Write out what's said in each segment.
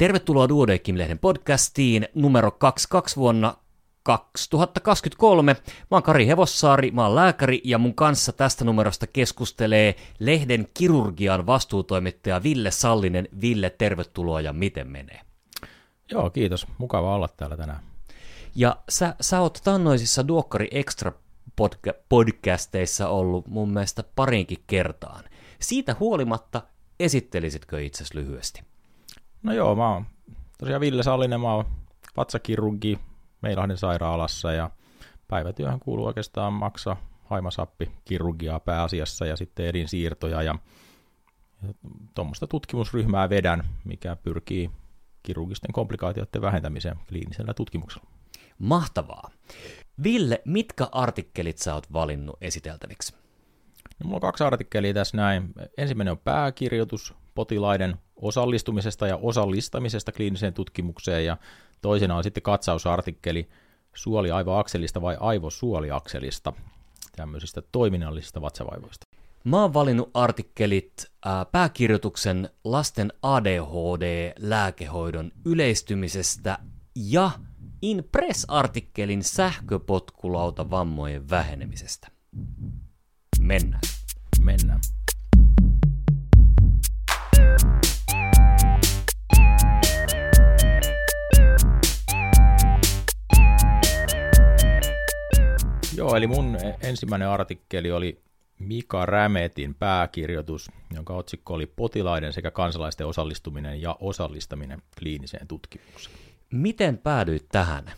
Tervetuloa Duodeckim-lehden podcastiin numero 22 vuonna 2023. Mä oon Kari Hevossaari, mä oon lääkäri ja mun kanssa tästä numerosta keskustelee lehden kirurgian vastuutoimittaja Ville Sallinen. Ville, tervetuloa ja miten menee? Joo, kiitos. Mukava olla täällä tänään. Ja sä, sä oot tannoisissa Duokkari Extra podca- podcasteissa ollut mun mielestä parinkin kertaan. Siitä huolimatta esittelisitkö itsesi lyhyesti? No joo, mä oon tosiaan Ville Sallinen, mä oon vatsakirurgi Meilahden sairaalassa ja päivätyöhön kuuluu oikeastaan maksa haimasappi kirurgiaa pääasiassa ja sitten elinsiirtoja ja, ja tuommoista tutkimusryhmää vedän, mikä pyrkii kirurgisten komplikaatioiden vähentämiseen kliinisellä tutkimuksella. Mahtavaa. Ville, mitkä artikkelit sä oot valinnut esiteltäviksi? No, mulla on kaksi artikkelia tässä näin. Ensimmäinen on pääkirjoitus potilaiden osallistumisesta ja osallistamisesta kliiniseen tutkimukseen ja toisena on sitten katsausartikkeli suoli-aivoakselista vai aivosuoliakselista, tämmöisistä toiminnallisista vatsavaivoista. Mä oon valinnut artikkelit ää, pääkirjoituksen lasten ADHD-lääkehoidon yleistymisestä ja Impress-artikkelin sähköpotkulautavammojen vähenemisestä. Mennään. Mennään. Joo, eli mun ensimmäinen artikkeli oli Mika Rämetin pääkirjoitus, jonka otsikko oli Potilaiden sekä kansalaisten osallistuminen ja osallistaminen kliiniseen tutkimukseen. Miten päädyit tähän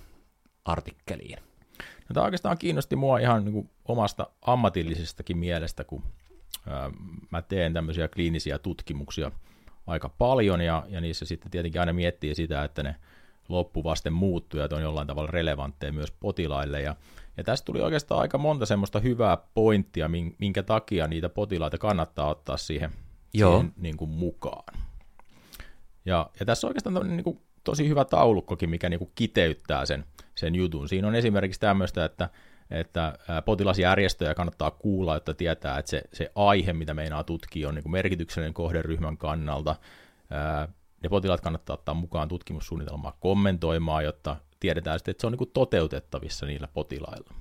artikkeliin? No, tämä oikeastaan kiinnosti mua ihan niin kuin omasta ammatillisestakin mielestä, kun ää, mä teen tämmöisiä kliinisiä tutkimuksia aika paljon, ja, ja niissä sitten tietenkin aina miettii sitä, että ne loppuvasten muuttujat on jollain tavalla relevantteja myös potilaille, ja, ja tästä tuli oikeastaan aika monta semmoista hyvää pointtia, minkä takia niitä potilaita kannattaa ottaa siihen, Joo. siihen niin kuin mukaan. Ja, ja tässä on oikeastaan niin kuin tosi hyvä taulukkokin, mikä niin kuin kiteyttää sen, sen jutun. Siinä on esimerkiksi tämmöistä, että, että potilasjärjestöjä kannattaa kuulla, että tietää, että se, se aihe, mitä meinaa tutkia, on niin kuin merkityksellinen kohderyhmän kannalta. Ne potilaat kannattaa ottaa mukaan tutkimussuunnitelmaa kommentoimaan, jotta tiedetään sitten, että se on niin kuin toteutettavissa niillä potilailla.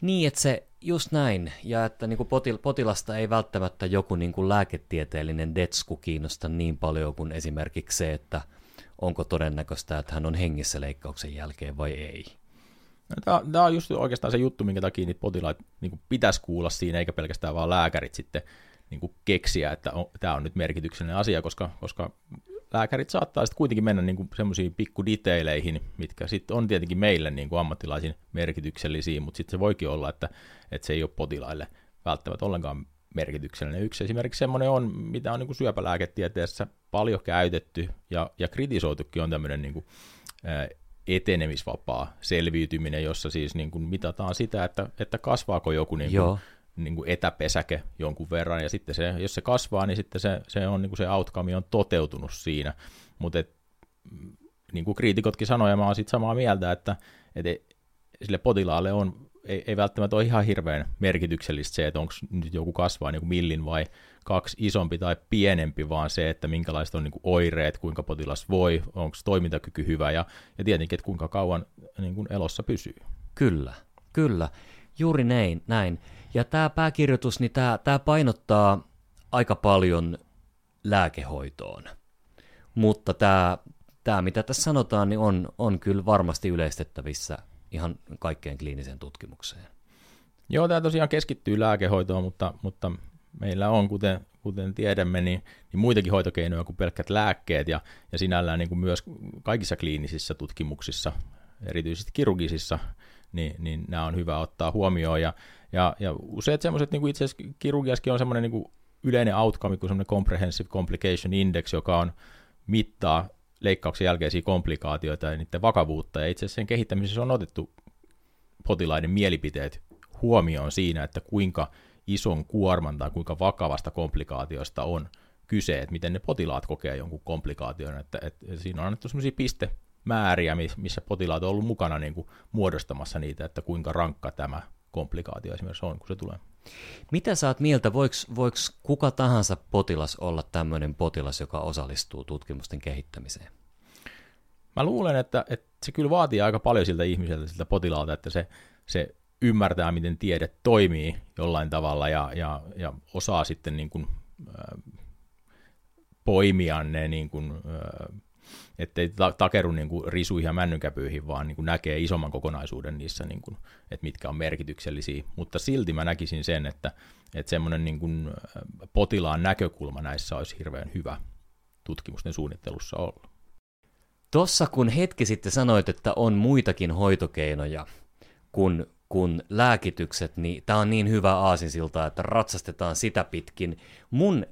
Niin, että se just näin, ja että niin kuin potil, potilasta ei välttämättä joku niin kuin lääketieteellinen detsku kiinnosta niin paljon kuin esimerkiksi se, että onko todennäköistä, että hän on hengissä leikkauksen jälkeen vai ei. No, tämä on just oikeastaan se juttu, minkä takia niitä potilaita niin pitäisi kuulla siinä, eikä pelkästään vaan lääkärit sitten niin kuin keksiä, että on, tämä on nyt merkityksellinen asia, koska, koska lääkärit saattaa sitten kuitenkin mennä niin semmoisiin pikkudetaileihin, mitkä sitten on tietenkin meille niin kuin ammattilaisin merkityksellisiä, mutta sitten se voikin olla, että, että se ei ole potilaille välttämättä ollenkaan merkityksellinen. Yksi esimerkiksi semmoinen on, mitä on niin kuin syöpälääketieteessä paljon käytetty ja, ja kritisoitukin on tämmöinen niin kuin, etenemisvapaa selviytyminen, jossa siis niin kuin mitataan sitä, että, että kasvaako joku niin kuin, niin kuin etäpesäke jonkun verran, ja sitten se, jos se kasvaa, niin sitten se, se on niin kuin se outcome on toteutunut siinä, mutta niin kuin kriitikotkin sanoivat, ja mä oon sitten samaa mieltä, että, että sille potilaalle on ei, ei välttämättä ole ihan hirveän merkityksellistä se, että onko nyt joku kasvaa niin kuin millin vai kaksi isompi tai pienempi, vaan se, että minkälaiset on niin kuin oireet, kuinka potilas voi, onko toimintakyky hyvä ja, ja tietenkin, että kuinka kauan niin kuin elossa pysyy. Kyllä, kyllä. Juuri näin. näin. Ja tämä pääkirjoitus, niin tämä, tämä painottaa aika paljon lääkehoitoon. Mutta tämä, tämä mitä tässä sanotaan, niin on, on kyllä varmasti yleistettävissä ihan kaikkeen kliiniseen tutkimukseen. Joo, tämä tosiaan keskittyy lääkehoitoon, mutta, mutta meillä on, kuten, kuten tiedämme, niin, niin muitakin hoitokeinoja kuin pelkkät lääkkeet, ja, ja sinällään niin kuin myös kaikissa kliinisissä tutkimuksissa, erityisesti kirurgisissa, niin, niin nämä on hyvä ottaa huomioon, ja, ja, ja useat semmoiset, niin kuin itse asiassa kirurgiaskin on semmoinen niin yleinen outcome, kuin semmoinen Comprehensive Complication Index, joka on mittaa leikkauksen jälkeisiä komplikaatioita ja niiden vakavuutta, ja itse asiassa sen kehittämisessä on otettu potilaiden mielipiteet huomioon siinä, että kuinka ison kuorman tai kuinka vakavasta komplikaatiosta on kyse, että miten ne potilaat kokee jonkun komplikaation, että, että siinä on annettu sellaisia pistemääriä, missä potilaat on ollut mukana niin kuin muodostamassa niitä, että kuinka rankka tämä komplikaatio esimerkiksi on, kun se tulee. Mitä sä oot mieltä, voiko, voiko kuka tahansa potilas olla tämmöinen potilas, joka osallistuu tutkimusten kehittämiseen? Mä luulen, että, että se kyllä vaatii aika paljon siltä ihmiseltä, siltä potilaalta, että se, se ymmärtää, miten tiede toimii jollain tavalla ja, ja, ja osaa sitten niin kuin, äh, poimia ne, niin kuin, äh, ettei takeru niin kuin risuihin ja männynkäpyihin, vaan niin kuin näkee isomman kokonaisuuden niissä, niin kuin, että mitkä on merkityksellisiä. Mutta silti mä näkisin sen, että, että semmoinen niin kuin potilaan näkökulma näissä olisi hirveän hyvä tutkimusten suunnittelussa olla. Tuossa kun hetki sitten sanoit, että on muitakin hoitokeinoja kuin, kuin lääkitykset, niin tämä on niin hyvä aasinsilta, että ratsastetaan sitä pitkin mun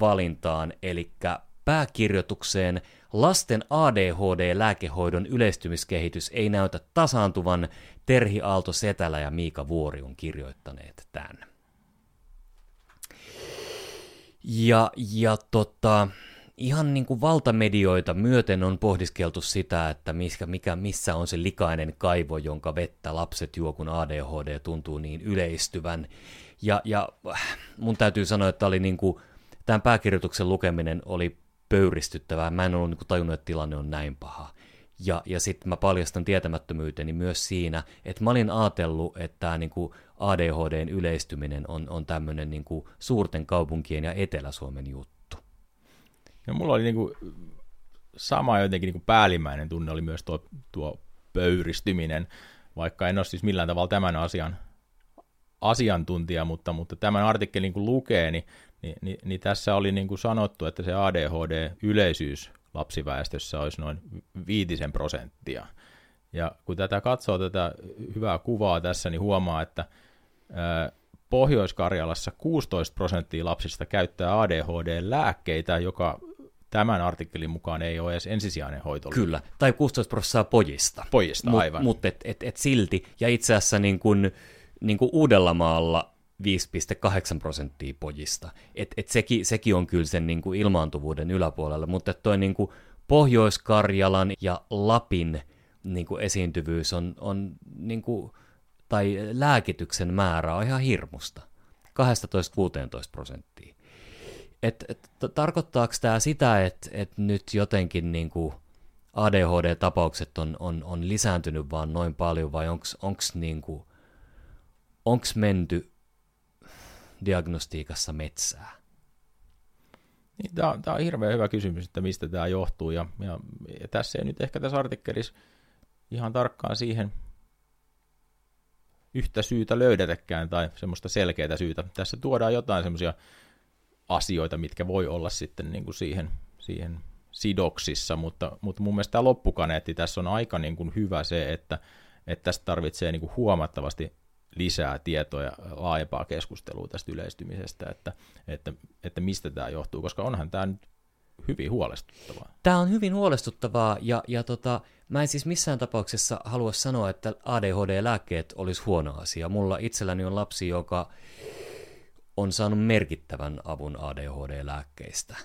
valintaan, eli pääkirjoitukseen Lasten ADHD-lääkehoidon yleistymiskehitys ei näytä tasaantuvan. Terhi Aalto Setälä ja Miika Vuori on kirjoittaneet tämän. Ja, ja tota, ihan niin kuin valtamedioita myöten on pohdiskeltu sitä, että mikä, mikä, missä on se likainen kaivo, jonka vettä lapset juo, kun ADHD tuntuu niin yleistyvän. Ja, ja mun täytyy sanoa, että oli niin kuin, tämän pääkirjoituksen lukeminen oli pöyristyttävää. Mä en ollut niin kuin, tajunnut, että tilanne on näin paha. Ja, ja sitten mä paljastan tietämättömyyteni myös siinä, että mä olin ajatellut, että tämä niin ADHDn yleistyminen on, on tämmöinen niin suurten kaupunkien ja Etelä-Suomen juttu. Ja mulla oli niin kuin sama jotenkin niin kuin päällimmäinen tunne oli myös tuo, tuo pöyristyminen, vaikka en ole siis millään tavalla tämän asian asiantuntija, mutta, mutta tämän artikkelin kun lukee, niin niin, niin, niin tässä oli niin kuin sanottu, että se ADHD-yleisyys lapsiväestössä olisi noin viitisen prosenttia. Ja kun tätä katsoo tätä hyvää kuvaa tässä, niin huomaa, että Pohjois-Karjalassa 16 prosenttia lapsista käyttää ADHD-lääkkeitä, joka tämän artikkelin mukaan ei ole edes ensisijainen hoito. Kyllä, tai 16 prosenttia pojista. Pojista, aivan. Mutta et, et, et silti, ja itse asiassa niin kun, niin kun Uudellamaalla 5,8 prosenttia pojista. Et, et sekin, sekin on kyllä sen niin kuin ilmaantuvuuden yläpuolella, mutta toi niin kuin Pohjois-Karjalan ja Lapin niin kuin esiintyvyys on, on niin kuin, tai lääkityksen määrä on ihan hirmusta, 12-16 prosenttia. Et, et, tarkoittaako tämä sitä, että et nyt jotenkin niin kuin ADHD-tapaukset on, on, on lisääntynyt vaan noin paljon, vai onko niin onks menty diagnostiikassa metsää? Niin, tämä, tämä on hirveän hyvä kysymys, että mistä tämä johtuu, ja, ja, ja tässä ei nyt ehkä tässä artikkelissa ihan tarkkaan siihen yhtä syytä löydetäkään tai semmoista selkeää syytä. Tässä tuodaan jotain semmoisia asioita, mitkä voi olla sitten niin kuin siihen, siihen sidoksissa, mutta, mutta mun mielestä tämä loppukaneetti tässä on aika niin kuin hyvä se, että, että tästä tarvitsee niin kuin huomattavasti lisää tietoa ja laajempaa keskustelua tästä yleistymisestä, että, että, että mistä tämä johtuu, koska onhan tämä nyt hyvin huolestuttavaa. Tämä on hyvin huolestuttavaa, ja, ja tota, mä en siis missään tapauksessa halua sanoa, että ADHD-lääkkeet olisi huono asia. Mulla itselläni on lapsi, joka on saanut merkittävän avun ADHD-lääkkeistä.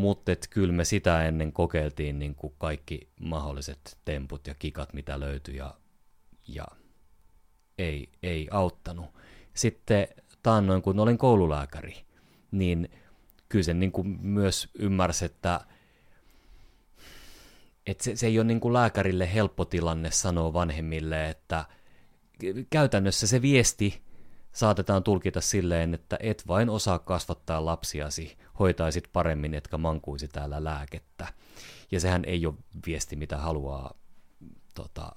Mutta kyllä me sitä ennen kokeiltiin niin kuin kaikki mahdolliset temput ja kikat, mitä löytyi, ja, ja ei, ei auttanut. Sitten taannoin, kun olin koululääkäri, niin kyllä se niin kuin myös ymmärsi, että, että se, se ei ole niin kuin lääkärille helppo tilanne sanoa vanhemmille, että käytännössä se viesti saatetaan tulkita silleen, että et vain osaa kasvattaa lapsiasi, hoitaisit paremmin, etkä mankuisi täällä lääkettä. Ja sehän ei ole viesti, mitä haluaa tota,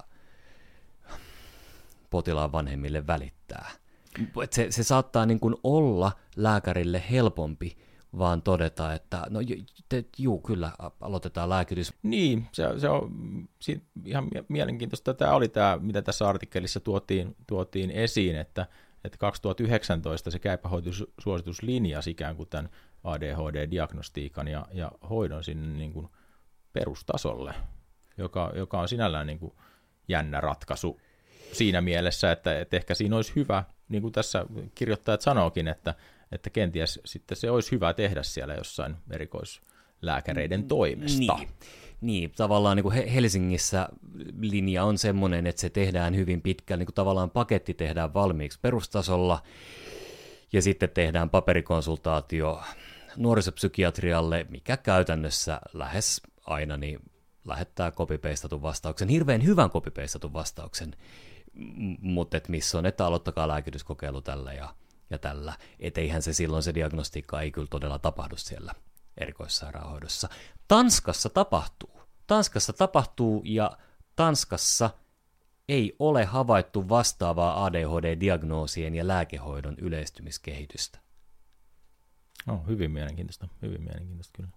potilaan vanhemmille välittää. Se, se saattaa niin kuin olla lääkärille helpompi vaan todeta, että no te, juu, kyllä, aloitetaan lääkitys. Niin, se, se on ihan mielenkiintoista. Tämä oli tämä, mitä tässä artikkelissa tuotiin, tuotiin esiin, että, että 2019 se käypähoitosuositus linjasi ikään kuin tämän ADHD-diagnostiikan ja, ja hoidon sinne niin kuin perustasolle, joka, joka on sinällään niin kuin jännä ratkaisu siinä mielessä, että, että ehkä siinä olisi hyvä, niin kuin tässä kirjoittajat sanookin, että, että kenties sitten se olisi hyvä tehdä siellä jossain erikoislääkäreiden toimesta. Niin. Niin, tavallaan niin kuin Helsingissä linja on semmoinen, että se tehdään hyvin pitkälle, niin kuin tavallaan paketti tehdään valmiiksi perustasolla, ja sitten tehdään paperikonsultaatio nuorisopsykiatrialle, mikä käytännössä lähes aina niin lähettää kopipeistatun vastauksen, hirveän hyvän kopipeistatun vastauksen, mutta et missä on, että aloittakaa lääkityskokeilu tällä ja, ja tällä. Et eihän se silloin se diagnostiikka ei kyllä todella tapahdu siellä erikoissairaanhoidossa. Tanskassa tapahtuu. Tanskassa tapahtuu ja Tanskassa ei ole havaittu vastaavaa ADHD-diagnoosien ja lääkehoidon yleistymiskehitystä. No, hyvin mielenkiintoista, hyvin mielenkiintoista kyllä.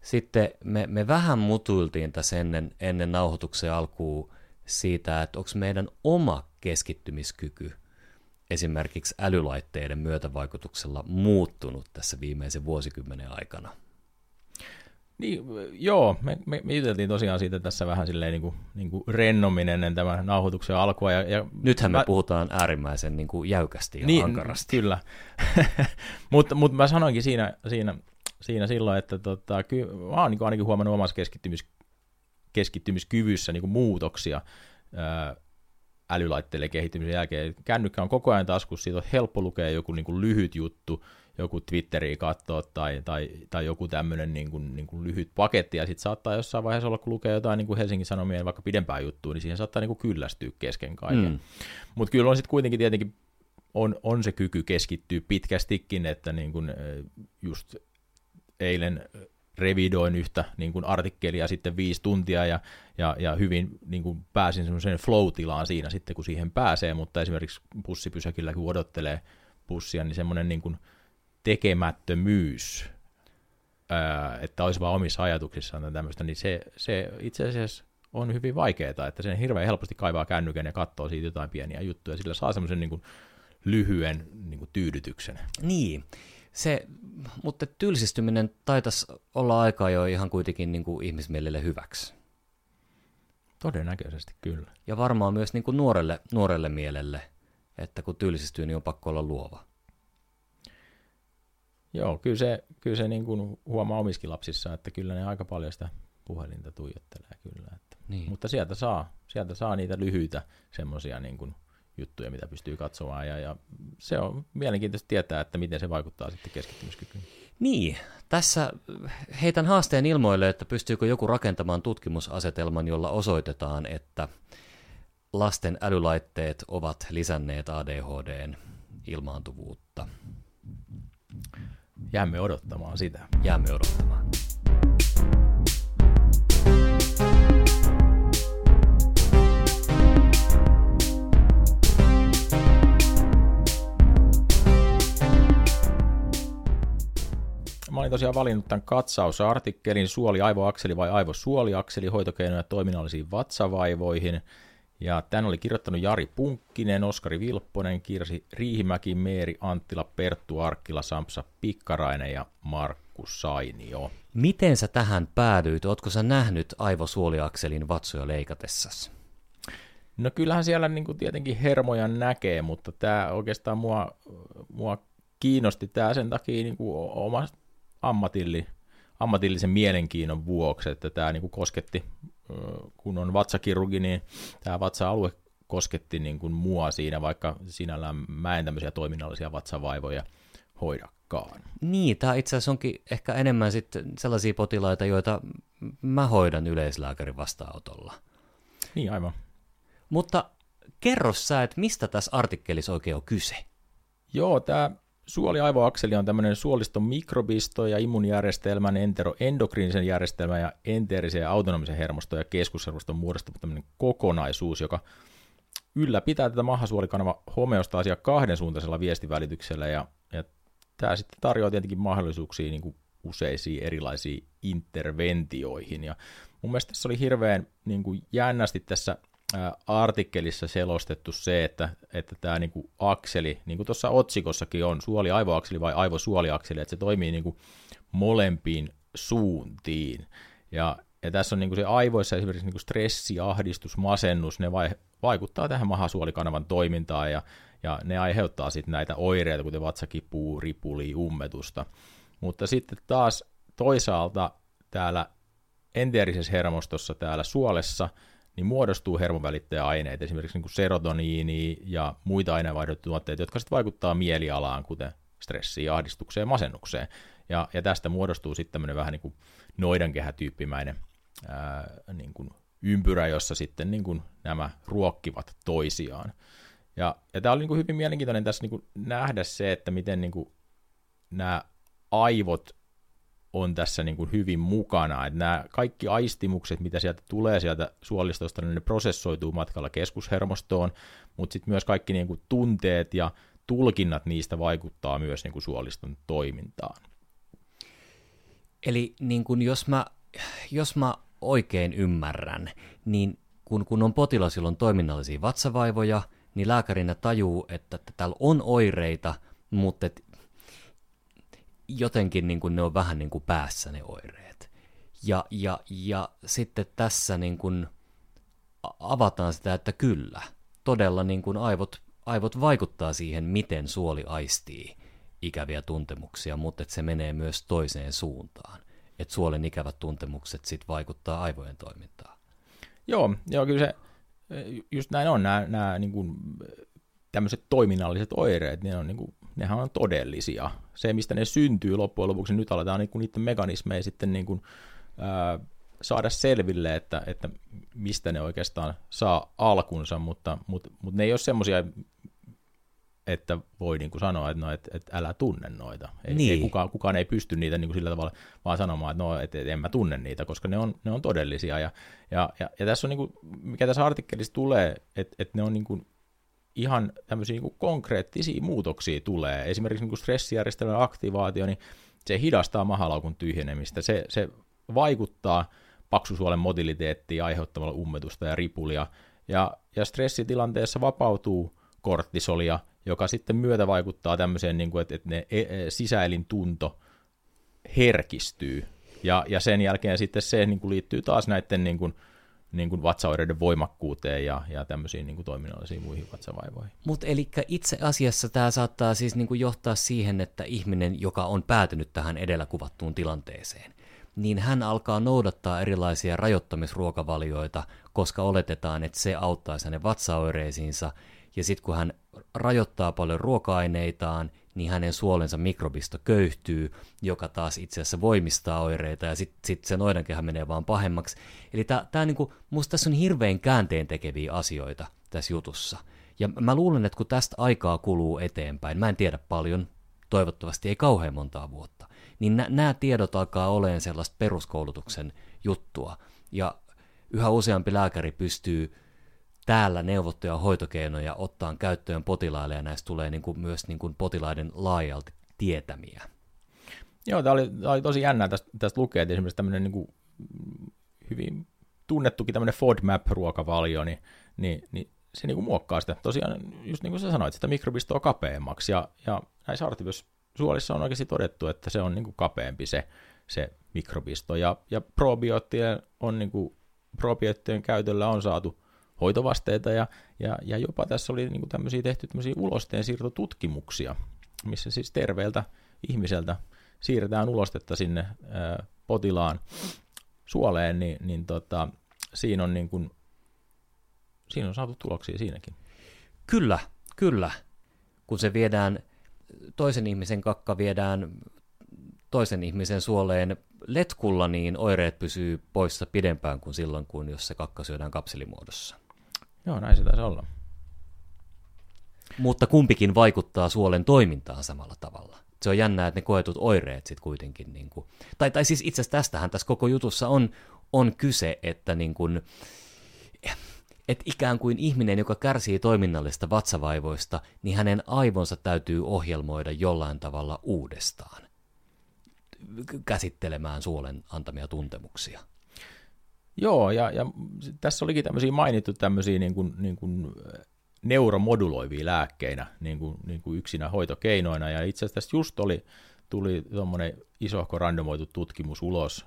Sitten me, me vähän mutuiltiin tässä ennen, ennen nauhoituksen alkuun siitä, että onko meidän oma keskittymiskyky esimerkiksi älylaitteiden myötävaikutuksella muuttunut tässä viimeisen vuosikymmenen aikana. Niin, joo, me, me, me juteltiin tosiaan siitä tässä vähän silleen niin kuin, niin kuin rennommin ennen tämän nauhoituksen alkua. Ja, ja Nythän me mä, puhutaan äärimmäisen niin kuin jäykästi ja niin, ankarasti. Kyllä, mutta mut mä sanoinkin siinä, siinä, siinä silloin, että tota, kyllä, mä oon niin ainakin huomannut omassa keskittymis, keskittymiskyvyssä niin kuin muutoksia ää, älylaitteiden kehittymisen jälkeen. Kännykkä on koko ajan taskussa, siitä on helppo lukea joku niin kuin lyhyt juttu, joku Twitteri katsoa tai, tai, tai joku tämmöinen niin kuin, niin kuin lyhyt paketti, ja sitten saattaa jossain vaiheessa olla, kun lukee jotain niin kuin Helsingin Sanomien vaikka pidempää juttua, niin siihen saattaa niin kuin kyllästyä kesken kaiken. Mm. Mutta kyllä on sitten kuitenkin tietenkin on, on se kyky keskittyä pitkästikin, että niin kuin just eilen revidoin yhtä niin kuin artikkelia sitten viisi tuntia ja, ja, ja hyvin niin kuin pääsin semmoiseen flow-tilaan siinä sitten, kun siihen pääsee, mutta esimerkiksi bussipysäkillä, kun odottelee bussia, niin semmoinen niin kuin tekemättömyys, että olisi vaan omissa ajatuksissaan tämmöistä, niin se, se itse asiassa on hyvin vaikeaa, että sen hirveän helposti kaivaa kännykän ja katsoo siitä jotain pieniä juttuja, sillä saa semmoisen niin kuin lyhyen niin kuin tyydytyksen. Niin, se, mutta tylsistyminen taitaisi olla aikaa jo ihan kuitenkin niin kuin ihmismielelle hyväksi. Todennäköisesti kyllä. Ja varmaan myös niin kuin nuorelle, nuorelle mielelle, että kun tylsistyy, niin on pakko olla luova. Joo, kyllä se, kyllä se niin kuin huomaa omiskin lapsissa, että kyllä ne aika paljon sitä puhelinta tuijottelee kyllä. Että. Niin. Mutta sieltä saa, sieltä saa niitä lyhyitä semmoisia niin kuin juttuja, mitä pystyy katsomaan, ja, ja se on mielenkiintoista tietää, että miten se vaikuttaa sitten keskittymiskykyyn. Niin, tässä heitän haasteen ilmoille, että pystyykö joku rakentamaan tutkimusasetelman, jolla osoitetaan, että lasten älylaitteet ovat lisänneet ADHDn ilmaantuvuutta. Jäämme odottamaan sitä. Jäämme odottamaan. Mä olin tosiaan valinnut tämän katsausartikkelin suoli-aivoakseli vai aivosuoliakseli hoitokeinoja toiminnallisiin vatsavaivoihin. Ja tämän oli kirjoittanut Jari Punkkinen, Oskari Vilpponen, Kirsi Riihimäki, Meeri Anttila, Perttu Arkkila, Sampsa Pikkarainen ja Markku Sainio. Miten sä tähän päädyit? Ootko sä nähnyt aivosuoliakselin vatsoja leikatessasi? No kyllähän siellä niin kuin tietenkin hermoja näkee, mutta tämä oikeastaan mua, mua kiinnosti tämä sen takia niin kuin omasta ammatilli, ammatillisen mielenkiinnon vuoksi, että tämä niin kuin kosketti, kun on vatsakirurgi, niin tämä vatsa-alue kosketti niin kuin mua siinä, vaikka sinällään mä en tämmöisiä toiminnallisia vatsavaivoja hoidakaan. Niin, tämä itse asiassa onkin ehkä enemmän sitten sellaisia potilaita, joita mä hoidan yleislääkärin vastaanotolla. Niin, aivan. Mutta kerro sä, että mistä tässä artikkelissa oikein on kyse? Joo, tämä Suoliaivoakseli on tämmöinen suoliston mikrobisto ja immunjärjestelmän, entero, endokriinisen järjestelmän ja enteerisen ja autonomisen hermoston ja keskushermoston muodostama tämmöinen kokonaisuus, joka ylläpitää tätä mahasuolikanava homeostaasia kahdensuuntaisella viestivälityksellä ja, ja tämä sitten tarjoaa tietenkin mahdollisuuksia niin kuin useisiin erilaisiin interventioihin. Ja mun mielestä tässä oli hirveän niin kuin jännästi tässä artikkelissa selostettu se, että, että tämä niin kuin akseli, niin kuin tuossa otsikossakin on, suoli-aivoakseli vai aivosuoliakseli, että se toimii niin kuin molempiin suuntiin. Ja, ja tässä on niin kuin se aivoissa esimerkiksi niin kuin stressi, ahdistus, masennus, ne vai, vaikuttaa tähän mahasuolikanavan toimintaan ja, ja ne aiheuttaa sitten näitä oireita, kuten vatsakipuu, ripuli, ummetusta. Mutta sitten taas toisaalta täällä enteerisessä hermostossa täällä suolessa niin muodostuu hermovälittäjäaineita, esimerkiksi niin kuin serotoniini ja muita aineenvaihdotuotteita, jotka sitten vaikuttaa mielialaan, kuten stressiin, ahdistukseen masennukseen. Ja, ja tästä muodostuu sitten tämmöinen vähän niin kuin noidankehätyyppimäinen ää, niin kuin ympyrä, jossa sitten niin kuin nämä ruokkivat toisiaan. Ja, ja tämä oli niin kuin hyvin mielenkiintoinen tässä niin kuin nähdä se, että miten niin kuin nämä aivot on tässä niin kuin hyvin mukana. Että nämä kaikki aistimukset, mitä sieltä tulee sieltä suolistosta, niin ne prosessoituu matkalla keskushermostoon, mutta sitten myös kaikki niin kuin tunteet ja tulkinnat niistä vaikuttaa myös niin kuin suoliston toimintaan. Eli niin kuin jos, mä, jos mä oikein ymmärrän, niin kun, kun on potilas, jolla on toiminnallisia vatsavaivoja, niin lääkärinä tajuu, että, täällä on oireita, mutta jotenkin niin kuin ne on vähän niin kuin päässä ne oireet. Ja, ja, ja sitten tässä niin kuin avataan sitä, että kyllä, todella niin kuin aivot, aivot vaikuttaa siihen, miten suoli aistii ikäviä tuntemuksia, mutta että se menee myös toiseen suuntaan. Että suolen ikävät tuntemukset sitten vaikuttaa aivojen toimintaan. Joo, joo kyllä se just näin on. Nämä, nämä niin kuin, tämmöiset toiminnalliset oireet, ne on niin kuin nehän on todellisia. Se, mistä ne syntyy loppujen lopuksi, nyt aletaan niin kuin niiden mekanismeja sitten niin kuin, ää, saada selville, että, että mistä ne oikeastaan saa alkunsa, mutta, mutta, mutta ne ei ole semmoisia, että voi niin kuin sanoa, että, no, että, että älä tunne noita. Ei, niin. ei kukaan, kukaan ei pysty niitä niin kuin sillä tavalla vaan sanomaan, että, no, että, että en mä tunne niitä, koska ne on, ne on todellisia. Ja, ja, ja, ja tässä on, niin kuin, mikä tässä artikkelissa tulee, että, että ne on niin kuin ihan tämmöisiä niin kuin konkreettisia muutoksia tulee. Esimerkiksi niin kuin stressijärjestelmän aktivaatio, niin se hidastaa mahalaukun tyhjenemistä, se, se vaikuttaa paksusuolen motiliteettiin aiheuttamalla ummetusta ja ripulia, ja, ja stressitilanteessa vapautuu korttisolia, joka sitten myötä vaikuttaa tämmöiseen, niin kuin, että, että ne e, e, sisäelintunto herkistyy, ja, ja sen jälkeen sitten se niin kuin liittyy taas näiden niin kuin, niin kuin vatsaoireiden voimakkuuteen ja, ja tämmöisiin niin kuin toiminnallisiin muihin vatsavaivoihin. Mutta eli itse asiassa tämä saattaa siis niin kuin johtaa siihen, että ihminen, joka on päätynyt tähän edellä kuvattuun tilanteeseen, niin hän alkaa noudattaa erilaisia rajoittamisruokavalioita, koska oletetaan, että se auttaisi hänen vatsaoireisiinsa, ja sitten kun hän rajoittaa paljon ruoka-aineitaan, niin hänen suolensa mikrobisto köyhtyy, joka taas itse asiassa voimistaa oireita, ja sitten sit se noidankehä menee vaan pahemmaksi. Eli tää, niinku, musta tässä on hirveän käänteen tekeviä asioita tässä jutussa. Ja mä luulen, että kun tästä aikaa kuluu eteenpäin, mä en tiedä paljon, toivottavasti ei kauhean montaa vuotta, niin nämä tiedot alkaa olemaan sellaista peruskoulutuksen juttua. Ja yhä useampi lääkäri pystyy täällä neuvottuja hoitokeinoja ottaa käyttöön potilaille, ja näistä tulee niin kuin myös niin kuin potilaiden laajalti tietämiä. Joo, tämä oli, tämä oli tosi jännää tästä, tästä lukea, että esimerkiksi tämmöinen niin kuin hyvin tunnettukin tämmöinen FODMAP-ruokavalio, niin, niin, niin se niin kuin muokkaa sitä. Tosiaan, just niin kuin sä sanoit, sitä mikrobistoa kapeammaksi, ja, ja näissä suolissa on oikeasti todettu, että se on niin kuin kapeampi se, se mikrobisto, ja, ja probioottien on niin kuin, probioottien käytöllä on saatu hoitovasteita ja, ja, ja jopa tässä oli niin kuin tämmöisiä tehty tämmöisiä ulosteen siirtotutkimuksia, missä siis terveeltä ihmiseltä siirretään ulostetta sinne ää, potilaan suoleen, niin, niin tota, siinä, on niin kuin, siinä on saatu tuloksia siinäkin. Kyllä, kyllä. Kun se viedään, toisen ihmisen kakka viedään toisen ihmisen suoleen letkulla, niin oireet pysyy poissa pidempään kuin silloin, kun jos se kakka syödään kapselimuodossa. Joo, näin se taisi olla. Mutta kumpikin vaikuttaa suolen toimintaan samalla tavalla. Se on jännää, että ne koetut oireet sitten kuitenkin, niin kuin, tai, tai siis itse asiassa tästähän tässä koko jutussa on, on kyse, että niin kuin, että ikään kuin ihminen, joka kärsii toiminnallisista vatsavaivoista, niin hänen aivonsa täytyy ohjelmoida jollain tavalla uudestaan käsittelemään suolen antamia tuntemuksia. Joo, ja, ja tässä olikin tämmöisiä mainittu tämmöisiä niin kuin, niin kuin neuromoduloivia lääkkeinä niin kuin, niin kuin yksinä hoitokeinoina, ja itse asiassa tässä just oli, tuli tuommoinen isohko randomoitu tutkimus ulos,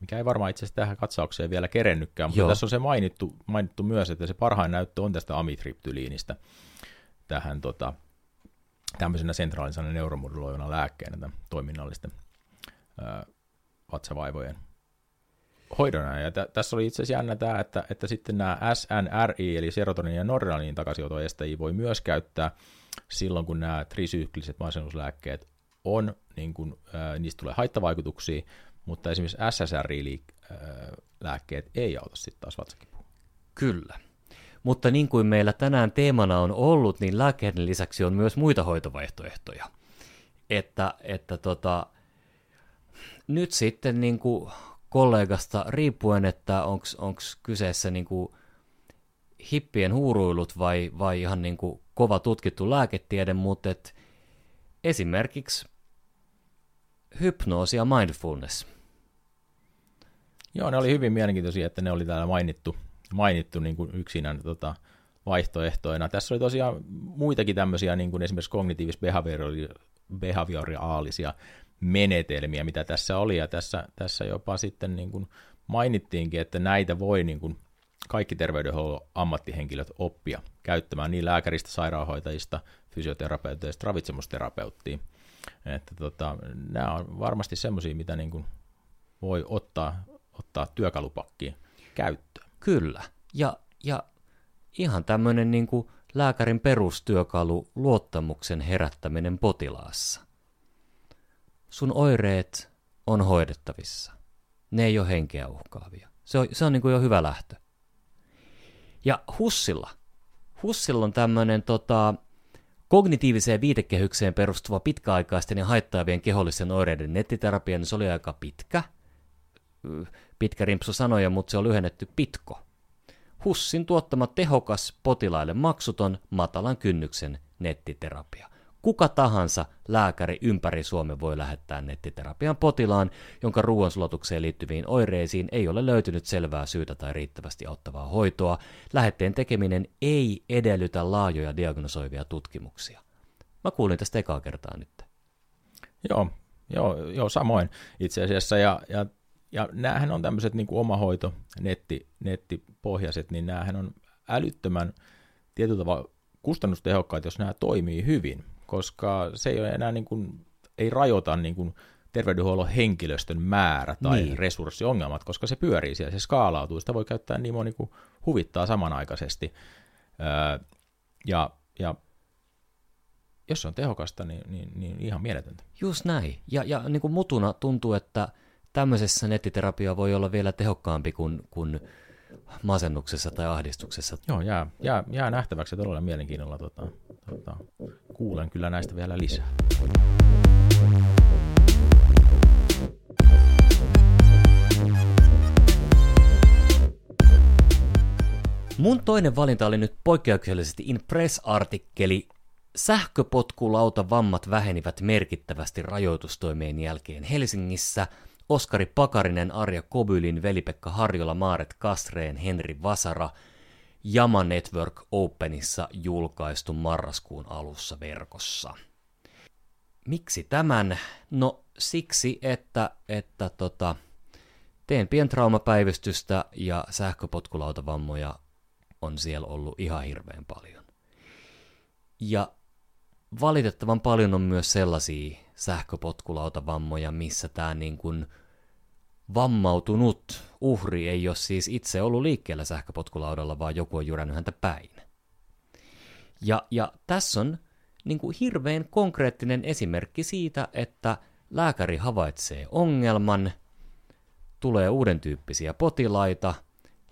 mikä ei varmaan itse asiassa tähän katsaukseen vielä kerennytkään, mutta Joo. tässä on se mainittu, mainittu myös, että se parhain näyttö on tästä amitriptyliinistä tähän tota, tämmöisenä sentraalisena neuromoduloivana lääkkeenä toiminnallisten ää, vatsavaivojen hoidon Ja t- tässä oli itse asiassa jännä tämä, että, että sitten nämä SNRI, eli serotonin ja noradrenalinin takaisinoton estäjiä voi myös käyttää silloin, kun nämä trisykliset masennuslääkkeet on, niin kuin, äh, niistä tulee haittavaikutuksia, mutta esimerkiksi SSRI-lääkkeet ei auta sitten taas vatsakipuun. Kyllä. Mutta niin kuin meillä tänään teemana on ollut, niin lääkkeiden lisäksi on myös muita hoitovaihtoehtoja. Että, että tota, nyt sitten niin kuin kollegasta riippuen, että onko kyseessä niin kuin hippien huuruilut vai, vai ihan niin kuin kova tutkittu lääketiede, mutta et esimerkiksi hypnoosi ja mindfulness. Joo, ne oli hyvin mielenkiintoisia, että ne oli täällä mainittu, mainittu niin kuin yksinään tota, vaihtoehtoina. Tässä oli tosiaan muitakin tämmöisiä, niin kuin esimerkiksi kognitiivis-behavioraalisia menetelmiä, mitä tässä oli, ja tässä, tässä jopa sitten niin kuin mainittiinkin, että näitä voi niin kuin kaikki terveydenhuollon ammattihenkilöt oppia käyttämään niin lääkäristä, sairaanhoitajista, fysioterapeuteista, ravitsemusterapeuttiin. Että tota, nämä on varmasti semmoisia, mitä niin kuin voi ottaa, ottaa työkalupakkiin käyttöön. Kyllä, ja, ja ihan tämmöinen niin kuin lääkärin perustyökalu, luottamuksen herättäminen potilaassa. Sun oireet on hoidettavissa. Ne ei ole henkeä uhkaavia. Se on, se on niin kuin jo hyvä lähtö. Ja Hussilla, Hussilla on tämmöinen tota, kognitiiviseen viitekehykseen perustuva pitkäaikaisten ja haittaavien kehollisen oireiden nettiterapia, niin se oli aika pitkä. Pitkä rimpsu sanoja, mutta se on lyhennetty pitko. Hussin tuottama tehokas, potilaille maksuton, matalan kynnyksen nettiterapia. Kuka tahansa lääkäri ympäri Suomen voi lähettää nettiterapian potilaan, jonka ruoansulatukseen liittyviin oireisiin ei ole löytynyt selvää syytä tai riittävästi auttavaa hoitoa. Lähetteen tekeminen ei edellytä laajoja diagnosoivia tutkimuksia. Mä kuulin tästä ekaa kertaa nyt. Joo, joo, joo samoin itse asiassa. Ja, ja, ja näähän on tämmöiset niin omahoito, netti, nettipohjaiset, niin näähän on älyttömän tietyllä tavalla kustannustehokkaat, jos nämä toimii hyvin koska se ei ole enää niin kuin, ei rajoita niin kuin terveydenhuollon henkilöstön määrä tai niin. resurssiongelmat, koska se pyörii siellä, se skaalautuu, sitä voi käyttää niin moni kuin huvittaa samanaikaisesti. Öö, ja, ja jos se on tehokasta, niin, niin, niin ihan mieletöntä. Just näin. Ja, ja niin kuin mutuna tuntuu, että tämmöisessä nettiterapia voi olla vielä tehokkaampi kuin, kuin masennuksessa tai ahdistuksessa. Joo, jää, jää, jää nähtäväksi todella mielenkiinnolla. Tota, tota, kuulen kyllä näistä vielä lisää. Mun toinen valinta oli nyt poikkeuksellisesti Impress-artikkeli Sähköpotkulauta vammat vähenivät merkittävästi rajoitustoimien jälkeen Helsingissä – Oskari Pakarinen, Arja Kobylin, Veli-Pekka Harjola, Maaret Kastreen, Henri Vasara, Jama Network Openissa julkaistu marraskuun alussa verkossa. Miksi tämän? No siksi, että, että tota, teen pientraumapäivystystä ja sähköpotkulautavammoja on siellä ollut ihan hirveän paljon. Ja valitettavan paljon on myös sellaisia sähköpotkulautavammoja, missä tämä niin kuin vammautunut uhri ei ole siis itse ollut liikkeellä sähköpotkulaudalla, vaan joku on jyrännyt häntä päin. Ja, ja tässä on niin kuin hirveän konkreettinen esimerkki siitä, että lääkäri havaitsee ongelman, tulee uuden tyyppisiä potilaita,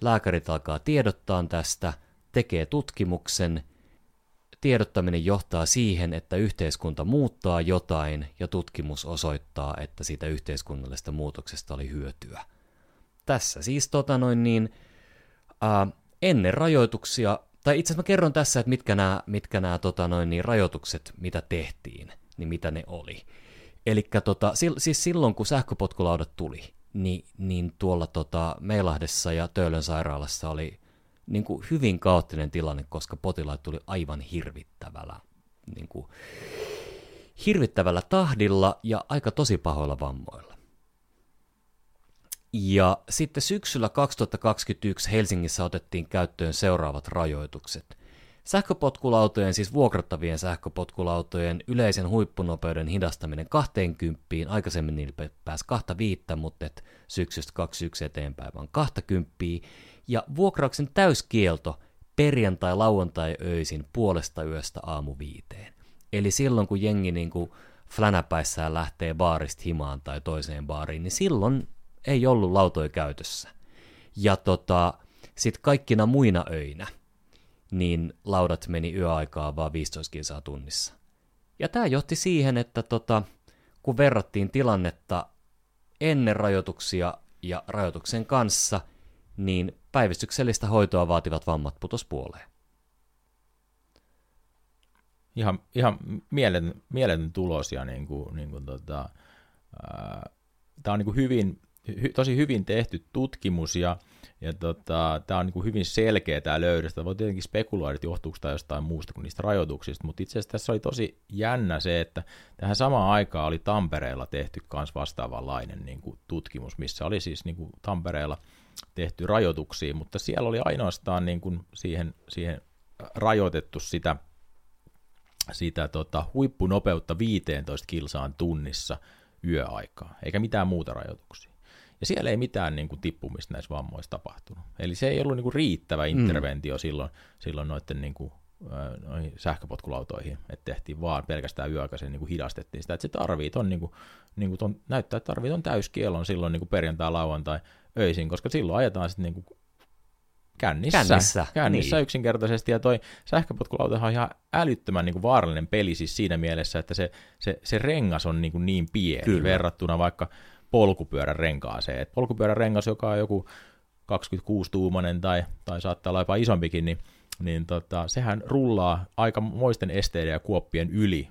lääkärit alkaa tiedottaa tästä, tekee tutkimuksen tiedottaminen johtaa siihen, että yhteiskunta muuttaa jotain ja tutkimus osoittaa, että siitä yhteiskunnallisesta muutoksesta oli hyötyä. Tässä siis tota noin niin, ää, ennen rajoituksia, tai itse asiassa mä kerron tässä, että mitkä nämä, mitkä nämä tota noin niin, rajoitukset, mitä tehtiin, niin mitä ne oli. Eli tota, siis silloin, kun sähköpotkulaudat tuli, niin, niin tuolla tota, Meilahdessa ja Töölön sairaalassa oli niin kuin hyvin kaoottinen tilanne, koska potilaat tuli aivan hirvittävällä, niin kuin, hirvittävällä tahdilla ja aika tosi pahoilla vammoilla. Ja sitten syksyllä 2021 Helsingissä otettiin käyttöön seuraavat rajoitukset. Sähköpotkulautojen, siis vuokrattavien sähköpotkulautojen yleisen huippunopeuden hidastaminen 20, aikaisemmin niillä pääsi 25, mutta et syksystä 21 eteenpäin vaan 20, ja vuokrauksen täyskielto perjantai, lauantai öisin puolesta yöstä aamu viiteen. Eli silloin kun jengi niin kuin flänäpäissään lähtee baarista himaan tai toiseen baariin, niin silloin ei ollut lautoja käytössä. Ja tota, sitten kaikkina muina öinä, niin laudat meni yöaikaa vaan 15 kilsaa tunnissa. Ja tämä johti siihen, että tota, kun verrattiin tilannetta ennen rajoituksia ja rajoituksen kanssa, niin päivystyksellistä hoitoa vaativat vammat putos puoleen. Ihan, ihan mieletön, mieletön tulos ja niin kuin, niin kuin tota, tämä on niin kuin hyvin, hy, tosi hyvin tehty tutkimus ja, ja tota, tämä on niin kuin hyvin selkeä tämä löydös. Voi tietenkin spekuloida, että johtuuko tämä jostain muusta kuin niistä rajoituksista, mutta itse asiassa tässä oli tosi jännä se, että tähän samaan aikaan oli Tampereella tehty myös vastaavanlainen niin kuin tutkimus, missä oli siis niin kuin Tampereella tehty rajoituksia, mutta siellä oli ainoastaan niin kuin siihen, siihen rajoitettu sitä, sitä tota, huippunopeutta 15 kilsaan tunnissa yöaikaa, eikä mitään muuta rajoituksia. Ja siellä ei mitään niin kuin, tippumista näissä vammoissa tapahtunut. Eli se ei ollut niin kuin, riittävä mm. interventio mm. silloin, silloin noiden niin kuin, noihin sähköpotkulautoihin, että tehtiin vaan pelkästään yöaikaisen niin kuin hidastettiin sitä, että se tarvii ton, niin kuin, niin kuin ton, näyttää, että tarvii ton täyskielon silloin niin kuin perjantai, lauantai, öisin, koska silloin ajetaan sitten niin kuin kännissä, kännissä, kännissä niin. yksinkertaisesti, ja toi sähköpotkulautahan on ihan älyttömän niin kuin vaarallinen peli siis siinä mielessä, että se, se, se rengas on niin, kuin niin pieni Kyllä. verrattuna vaikka polkupyörän renkaaseen. Et polkupyörän rengas, joka on joku 26-tuumainen tai, tai saattaa olla jopa isompikin, niin, niin tota, sehän rullaa aika moisten esteiden ja kuoppien yli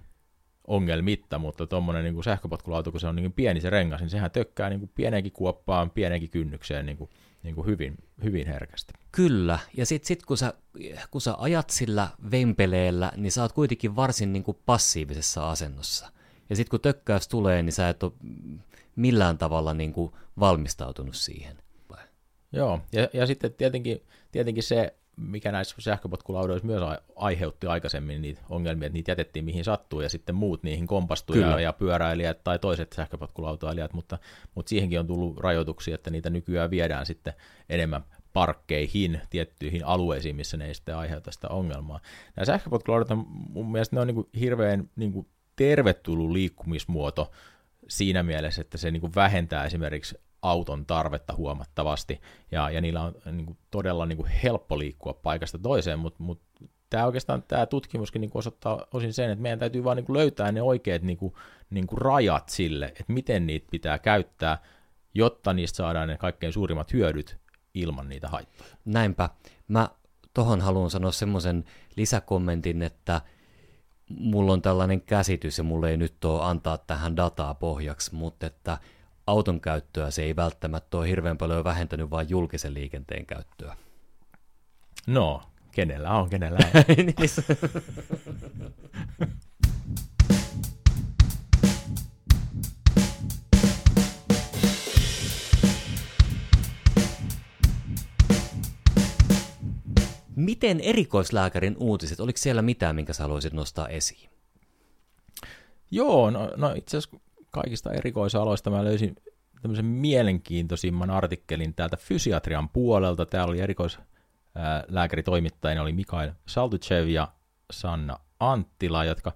ongelmitta, mutta tuommoinen niin sähköpotkulauta, kun se on niin pieni se rengas, niin sehän tökkää niin kuin pienenkin kuoppaan, pienenkin kynnykseen niin kuin, niin kuin hyvin, hyvin herkästi. Kyllä, ja sitten sit, kun, sä, kun sä ajat sillä vempeleellä, niin sä oot kuitenkin varsin niin kuin passiivisessa asennossa. Ja sitten kun tökkäys tulee, niin sä et ole millään tavalla niin kuin valmistautunut siihen. Joo, ja, ja sitten tietenkin, tietenkin se, mikä näissä sähköpotkulaudoissa myös aiheutti aikaisemmin niitä ongelmia, että niitä jätettiin mihin sattuu ja sitten muut niihin kompastui ja, ja pyöräilijät tai toiset sähköpotkulautoilijat, mutta, mutta siihenkin on tullut rajoituksia, että niitä nykyään viedään sitten enemmän parkkeihin, tiettyihin alueisiin, missä ne ei sitten aiheuta sitä ongelmaa. Nämä sähköpotkulaudat mun mielestä ne on niin kuin hirveän niin kuin tervetullut liikkumismuoto siinä mielessä, että se niin kuin vähentää esimerkiksi auton tarvetta huomattavasti, ja, ja niillä on niin kuin, todella niin kuin, helppo liikkua paikasta toiseen, mutta mut, tämä oikeastaan tämä tutkimuskin niin osoittaa osin sen, että meidän täytyy vaan niin löytää ne oikeat niin kuin, niin kuin, rajat sille, että miten niitä pitää käyttää, jotta niistä saadaan ne kaikkein suurimmat hyödyt ilman niitä haittoja. Näinpä. Mä tohon haluan sanoa semmoisen lisäkommentin, että mulla on tällainen käsitys, ja mulle ei nyt ole antaa tähän dataa pohjaksi, mutta että auton käyttöä se ei välttämättä ole hirveän paljon vähentänyt, vaan julkisen liikenteen käyttöä. No, kenellä on, kenellä ei. Miten erikoislääkärin uutiset, oliko siellä mitään, minkä sä haluaisit nostaa esiin? Joo, no, no itse asiassa kaikista erikoisaloista mä löysin tämmöisen mielenkiintoisimman artikkelin täältä fysiatrian puolelta. Täällä oli erikoislääkäritoimittajina oli Mikael Saltuchev ja Sanna Anttila, jotka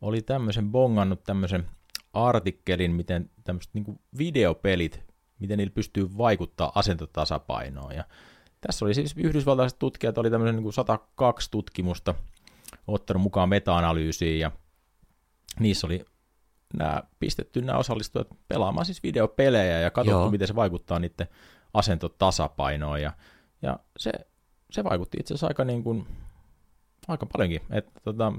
oli tämmöisen bongannut tämmöisen artikkelin, miten tämmöiset niin videopelit, miten niillä pystyy vaikuttaa asentotasapainoon. Ja tässä oli siis yhdysvaltaiset tutkijat, oli tämmöisen niin 102 tutkimusta ottanut mukaan meta-analyysiin ja niissä oli nämä pistetty nämä osallistujat pelaamaan siis videopelejä ja katsottu, Joo. miten se vaikuttaa niiden asentotasapainoon ja, ja se, se vaikutti itse asiassa aika, niin kuin, aika paljonkin, että tota,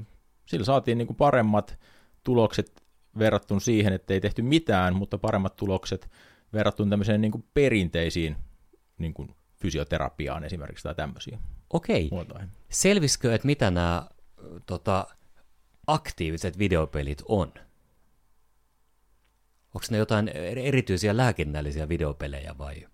sillä saatiin niin kuin paremmat tulokset verrattuna siihen, että ei tehty mitään, mutta paremmat tulokset verrattuna tämmöiseen niin kuin perinteisiin niin kuin fysioterapiaan esimerkiksi tai tämmöisiä Okei. Muotoihin. Selviskö, että mitä nämä tota, aktiiviset videopelit on? Onko ne jotain erityisiä lääkinnällisiä videopelejä vai?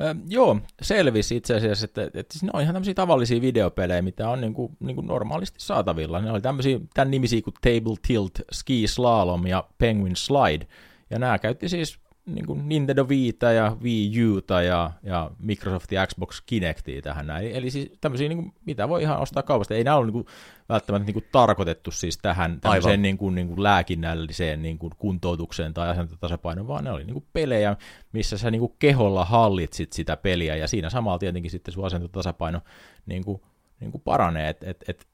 Ö, joo, selvisi itse asiassa, että, että, että ne on ihan tämmöisiä tavallisia videopelejä, mitä on niin kuin, niin kuin normaalisti saatavilla. Ne oli tämmöisiä, tämän nimisiä kuin Table Tilt, Ski Slalom ja Penguin Slide, ja nämä käytti siis niin kuin Nintendo Vita ja Wii Uta ja, ja Microsoft ja Xbox Kinectia tähän näin. Eli siis tämmöisiä, niin kuin, mitä voi ihan ostaa kaupasta. Ei nämä ole niin kuin, välttämättä niin kuin, tarkoitettu siis tähän tämmöiseen niin kuin, niin kuin lääkinnälliseen niin kuin, kuntoutukseen tai asentotasapainoon, vaan ne oli niin kuin, pelejä, missä sä niin kuin, keholla hallitsit sitä peliä, ja siinä samalla tietenkin sitten sun asentotasapaino niin kuin, niin kuin paranee. Et, et, et,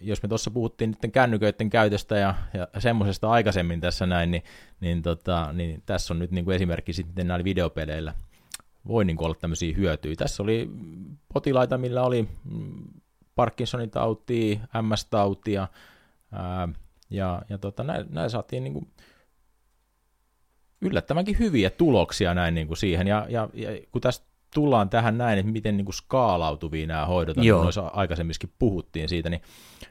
jos me tuossa puhuttiin nyt kännyköiden käytöstä ja, ja semmoisesta aikaisemmin tässä näin, niin, niin, tota, niin tässä on nyt niin kuin esimerkki sitten näillä videopeleillä voi niin kuin olla tämmöisiä hyötyjä. Tässä oli potilaita, millä oli mm, Parkinsonin tautia, MS-tautia, ää, ja, ja tota, näin, näin saatiin niin kuin yllättävänkin hyviä tuloksia näin niin kuin siihen, ja, ja, ja kun tästä tullaan tähän näin, että miten niin kuin skaalautuvia nämä hoidot on, noissa aikaisemminkin puhuttiin siitä, niin,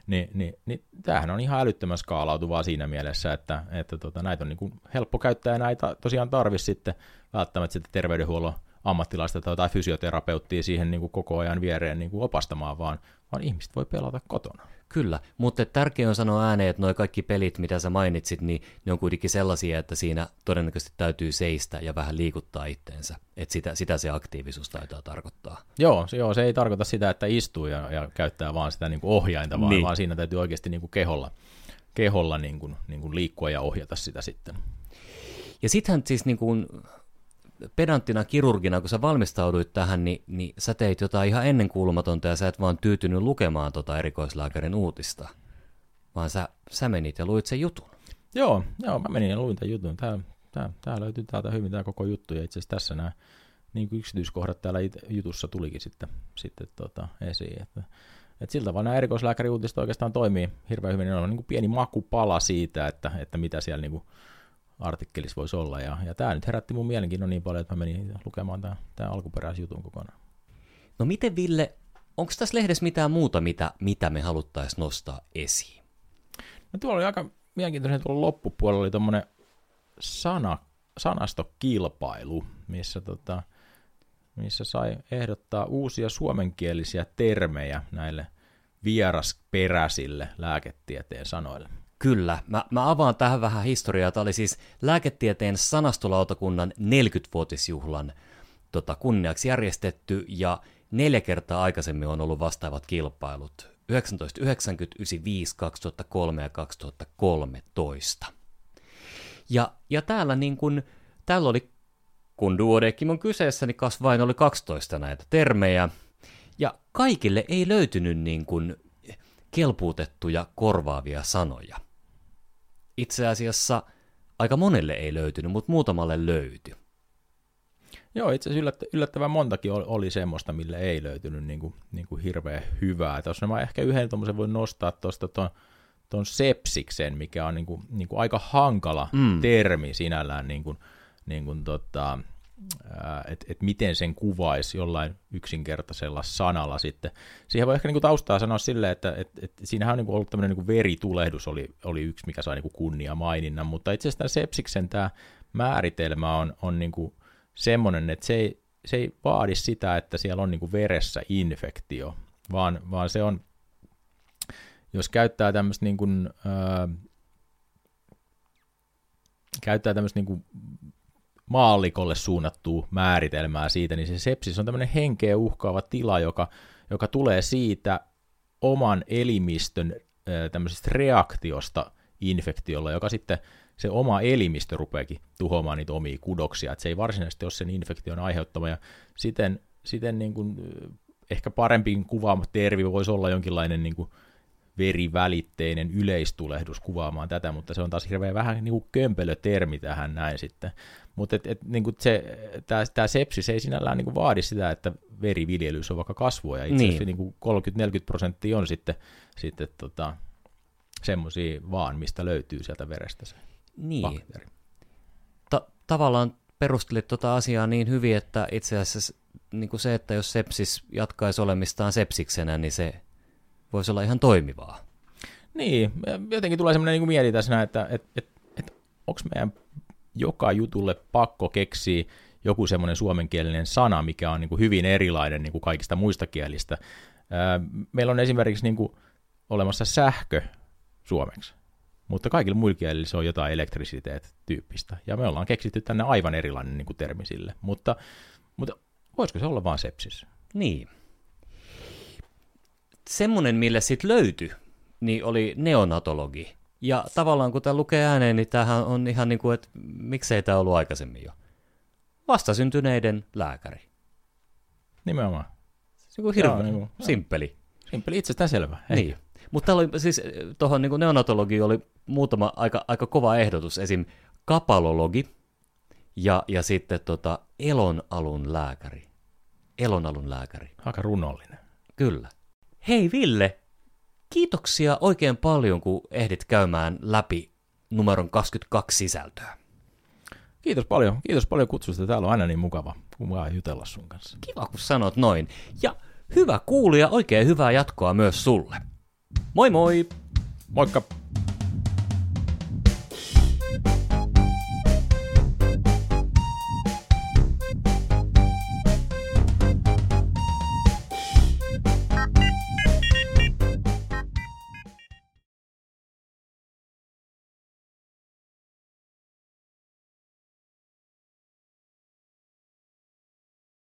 niin, niin, niin tämähän on ihan älyttömän skaalautuvaa siinä mielessä, että, että tota, näitä on niin kuin helppo käyttää ja näitä tosiaan tarvitsisi sitten välttämättä sitten terveydenhuollon ammattilaista tai fysioterapeuttia siihen niin kuin koko ajan viereen niin kuin opastamaan, vaan, vaan ihmiset voi pelata kotona. Kyllä, mutta tärkeää on sanoa ääneen, että nuo kaikki pelit, mitä sä mainitsit, niin ne on kuitenkin sellaisia, että siinä todennäköisesti täytyy seistä ja vähän liikuttaa itteensä. Että sitä, sitä se aktiivisuus taitaa tarkoittaa. Joo, se, joo, se ei tarkoita sitä, että istuu ja, ja käyttää vaan sitä niin kuin ohjainta, vaan, niin. vaan siinä täytyy oikeasti niin kuin keholla, keholla niin kuin, niin kuin liikkua ja ohjata sitä sitten. Ja sittenhän siis niin kuin pedanttina kirurgina, kun sä valmistauduit tähän, niin, niin sä teit jotain ihan ennenkuulumatonta ja sä et vaan tyytynyt lukemaan tota erikoislääkärin uutista, vaan sä, sä menit ja luit sen jutun. Joo, joo, mä menin ja luin tämän jutun. Tää, tää, tää löytyy täältä hyvin tämä koko juttu ja itse asiassa tässä nämä niin kuin yksityiskohdat täällä jutussa tulikin sitten, sitten tota, esiin. Että, et siltä vaan nämä erikoislääkäriuutiset oikeastaan toimii hirveän hyvin. Ne on niin kuin pieni makupala siitä, että, että mitä siellä niin kuin artikkelissa voisi olla. Ja, ja tämä nyt herätti mun mielenkiinnon niin paljon, että mä menin lukemaan tämän, tämän alkuperäisjutun kokonaan. No miten Ville, onko tässä lehdessä mitään muuta, mitä, mitä me haluttaisiin nostaa esiin? No tuolla oli aika mielenkiintoinen, tuolla loppupuolella oli tuommoinen sana, sanastokilpailu, missä, tota, missä sai ehdottaa uusia suomenkielisiä termejä näille vierasperäisille lääketieteen sanoille. Kyllä, mä, mä avaan tähän vähän historiaa. Tämä oli siis lääketieteen sanastolautakunnan 40-vuotisjuhlan tota, kunniaksi järjestetty, ja neljä kertaa aikaisemmin on ollut vastaavat kilpailut. 1990, 95, 2003 ja 2013. Ja, ja täällä, niin kun, täällä oli, kun Duodekim on kyseessä, niin kas vain oli 12 näitä termejä, ja kaikille ei löytynyt niin kun kelpuutettuja korvaavia sanoja itse asiassa aika monelle ei löytynyt, mutta muutamalle löytyi. Joo, itse asiassa yllättävän montakin oli, semmoista, mille ei löytynyt niin kuin, niin kuin hirveän hyvää. Tuossa mä ehkä yhden tuommoisen voin nostaa tuosta tuon, tuon sepsiksen, mikä on niin kuin, niin kuin aika hankala mm. termi sinällään niin kuin, niin kuin tota, että et miten sen kuvaisi jollain yksinkertaisella sanalla sitten. Siihen voi ehkä niinku taustaa sanoa silleen, että et, et siinähän on niinku ollut tämmöinen niinku veritulehdus oli, oli yksi, mikä sai niinku kunnia maininnan, mutta itse asiassa sepsiksen tämä määritelmä on, on niinku semmoinen, että se ei, se ei vaadi sitä, että siellä on niinku veressä infektio, vaan, vaan se on, jos käyttää tämmöistä niinku, äh, käyttää tämmöistä niinku maallikolle suunnattua määritelmää siitä, niin se sepsis on tämmöinen henkeä uhkaava tila, joka, joka tulee siitä oman elimistön tämmöisestä reaktiosta infektiolla, joka sitten se oma elimistö rupeakin tuhoamaan niitä omia kudoksia, että se ei varsinaisesti ole sen infektion aiheuttama, ja siten, siten niin kuin, ehkä parempi kuvaama tervi voisi olla jonkinlainen niin kuin verivälitteinen yleistulehdus kuvaamaan tätä, mutta se on taas hirveän vähän niin kuin kömpelö termi tähän näin sitten. Mutta et, et, niin se, tämä sepsis ei sinällään niin kuin vaadi sitä, että veriviljelys on vaikka kasvua, ja itse asiassa niin. niin 30-40 prosenttia on sitten, sitten tota, semmoisia vaan, mistä löytyy sieltä verestä se niin. bakteeri. Ta- tavallaan perustelit tuota asiaa niin hyvin, että itse asiassa niin kuin se, että jos sepsis jatkaisi olemistaan sepsiksenä, niin se voisi olla ihan toimivaa. Niin, jotenkin tulee semmoinen niin mieli tässä, että et, et, et, onko meidän joka jutulle pakko keksiä joku semmoinen suomenkielinen sana, mikä on niin kuin hyvin erilainen niin kuin kaikista muista kielistä. Meillä on esimerkiksi niin kuin olemassa sähkö suomeksi, mutta kaikilla muilla kielillä se on jotain elektrisiteet-tyyppistä, ja me ollaan keksitty tänne aivan erilainen niin kuin termi sille, mutta, mutta voisiko se olla vaan sepsis? Niin. Semmoinen, mille sitten löytyi, niin oli neonatologi. Ja tavallaan kun tämä lukee ääneen, niin tämähän on ihan niin kuin, että miksei tämä ollut aikaisemmin jo. Vastasyntyneiden lääkäri. Nimenomaan. Se on hirveän niin kuin, simppeli. Simppeli, itsestään selvä. Niin. Mutta täällä oli siis, tuohon niin neonatologi oli muutama aika, aika kova ehdotus. Esim. kapalologi ja, ja sitten tota, elonalun lääkäri. Elonalun lääkäri. Aika runollinen. Kyllä. Hei Ville, kiitoksia oikein paljon, kun ehdit käymään läpi numeron 22 sisältöä. Kiitos paljon. Kiitos paljon kutsusta. Täällä on aina niin mukava, mukava jutella sun kanssa. Kiva, kun sanot noin. Ja hyvä kuulija, oikein hyvää jatkoa myös sulle. Moi moi! Moikka!